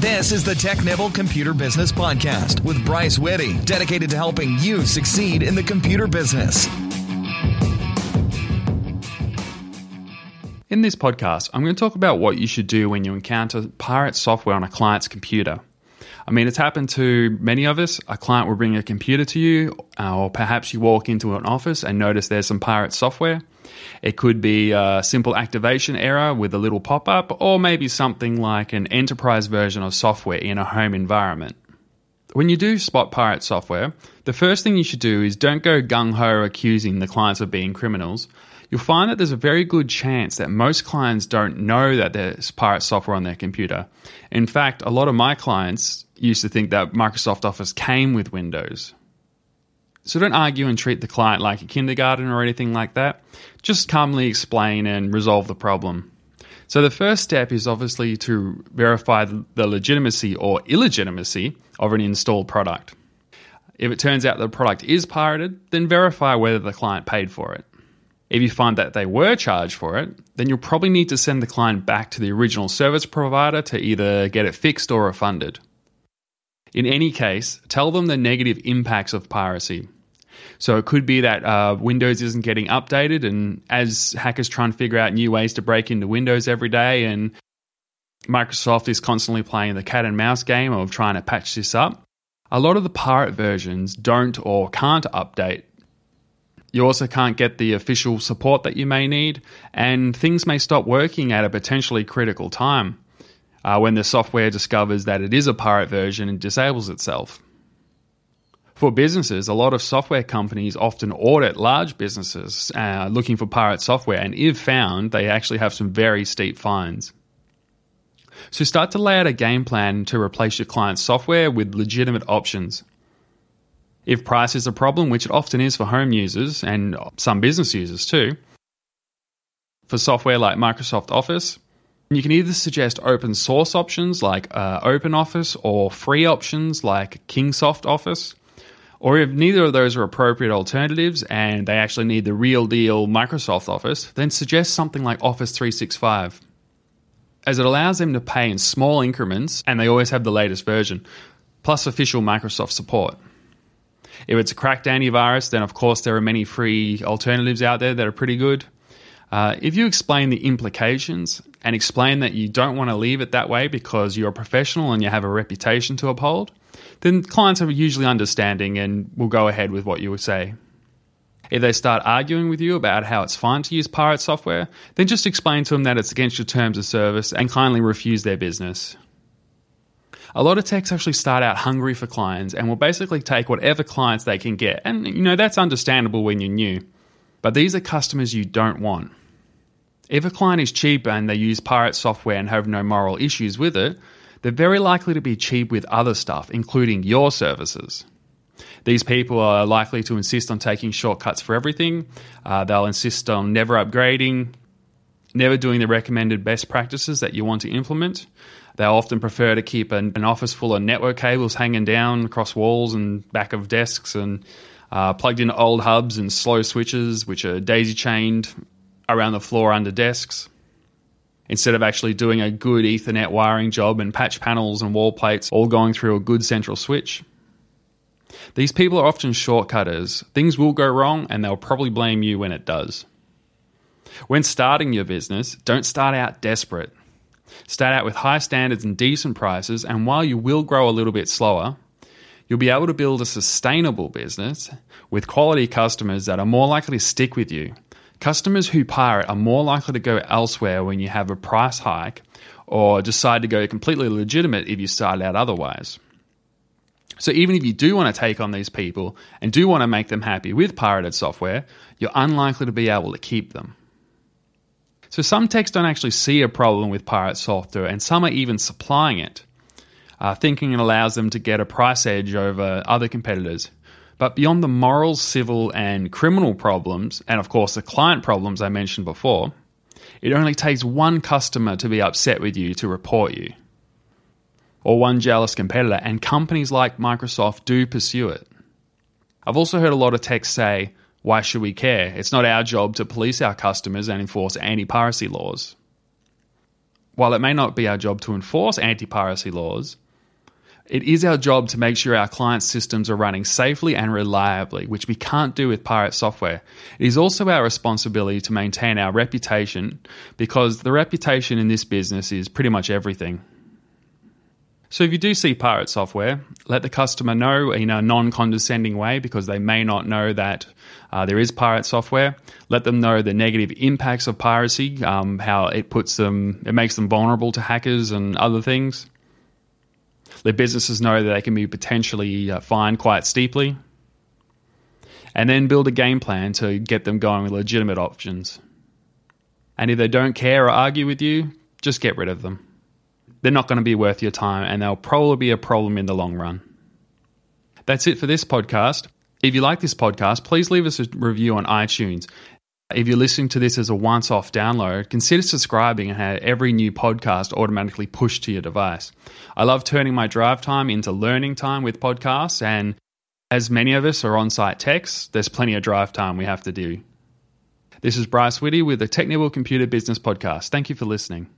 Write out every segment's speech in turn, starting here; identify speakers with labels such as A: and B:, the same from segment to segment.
A: This is the Technibble Computer Business Podcast with Bryce Whitty, dedicated to helping you succeed in the computer business.
B: In this podcast, I'm going to talk about what you should do when you encounter pirate software on a client's computer. I mean, it's happened to many of us. A client will bring a computer to you, uh, or perhaps you walk into an office and notice there's some pirate software. It could be a simple activation error with a little pop up, or maybe something like an enterprise version of software in a home environment. When you do spot pirate software, the first thing you should do is don't go gung ho accusing the clients of being criminals. You'll find that there's a very good chance that most clients don't know that there's pirate software on their computer. In fact, a lot of my clients used to think that Microsoft Office came with Windows. So don't argue and treat the client like a kindergarten or anything like that. Just calmly explain and resolve the problem. So the first step is obviously to verify the legitimacy or illegitimacy of an installed product. If it turns out the product is pirated, then verify whether the client paid for it. If you find that they were charged for it, then you'll probably need to send the client back to the original service provider to either get it fixed or refunded. In any case, tell them the negative impacts of piracy. So it could be that uh, Windows isn't getting updated, and as hackers try and figure out new ways to break into Windows every day, and Microsoft is constantly playing the cat and mouse game of trying to patch this up, a lot of the pirate versions don't or can't update. You also can't get the official support that you may need, and things may stop working at a potentially critical time uh, when the software discovers that it is a pirate version and disables itself. For businesses, a lot of software companies often audit large businesses uh, looking for pirate software, and if found, they actually have some very steep fines. So start to lay out a game plan to replace your client's software with legitimate options. If price is a problem, which it often is for home users and some business users too, for software like Microsoft Office, you can either suggest open source options like uh, OpenOffice or free options like Kingsoft Office. Or if neither of those are appropriate alternatives and they actually need the real deal Microsoft Office, then suggest something like Office 365. As it allows them to pay in small increments and they always have the latest version, plus official Microsoft support. If it's a cracked antivirus, then of course there are many free alternatives out there that are pretty good. Uh, if you explain the implications and explain that you don't want to leave it that way because you're a professional and you have a reputation to uphold, then clients are usually understanding and will go ahead with what you say. If they start arguing with you about how it's fine to use pirate software, then just explain to them that it's against your terms of service and kindly refuse their business. A lot of techs actually start out hungry for clients and will basically take whatever clients they can get. And you know, that's understandable when you're new. But these are customers you don't want. If a client is cheap and they use pirate software and have no moral issues with it, they're very likely to be cheap with other stuff, including your services. These people are likely to insist on taking shortcuts for everything. Uh, they'll insist on never upgrading, never doing the recommended best practices that you want to implement. They'll often prefer to keep an, an office full of network cables hanging down across walls and back of desks and uh, plugged in old hubs and slow switches, which are daisy chained around the floor under desks. Instead of actually doing a good Ethernet wiring job and patch panels and wall plates all going through a good central switch. These people are often shortcutters. Things will go wrong and they'll probably blame you when it does. When starting your business, don't start out desperate. Start out with high standards and decent prices, and while you will grow a little bit slower, you'll be able to build a sustainable business with quality customers that are more likely to stick with you Customers who pirate are more likely to go elsewhere when you have a price hike or decide to go completely legitimate if you start out otherwise. So even if you do want to take on these people and do want to make them happy with pirated software, you're unlikely to be able to keep them. So some techs don't actually see a problem with pirate software, and some are even supplying it, uh, thinking it allows them to get a price edge over other competitors. But beyond the moral, civil, and criminal problems, and of course the client problems I mentioned before, it only takes one customer to be upset with you to report you, or one jealous competitor, and companies like Microsoft do pursue it. I've also heard a lot of techs say, why should we care? It's not our job to police our customers and enforce anti piracy laws. while it may not be our job to enforce anti piracy laws, it is our job to make sure our clients' systems are running safely and reliably, which we can't do with pirate software. It is also our responsibility to maintain our reputation because the reputation in this business is pretty much everything. So if you do see pirate software, let the customer know in a non-condescending way because they may not know that uh, there is pirate software. Let them know the negative impacts of piracy, um, how it puts them, it makes them vulnerable to hackers and other things. Let businesses know that they can be potentially uh, fined quite steeply. And then build a game plan to get them going with legitimate options. And if they don't care or argue with you, just get rid of them they're not going to be worth your time and they'll probably be a problem in the long run. That's it for this podcast. If you like this podcast, please leave us a review on iTunes. If you're listening to this as a once off download, consider subscribing and have every new podcast automatically pushed to your device. I love turning my drive time into learning time with podcasts, and as many of us are on site techs, there's plenty of drive time we have to do. This is Bryce Whitty with the Technibble Computer Business Podcast. Thank you for listening.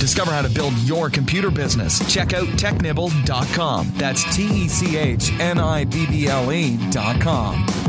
A: Discover how to build your computer business. Check out technibble.com. That's T E C H N I B B L E.com.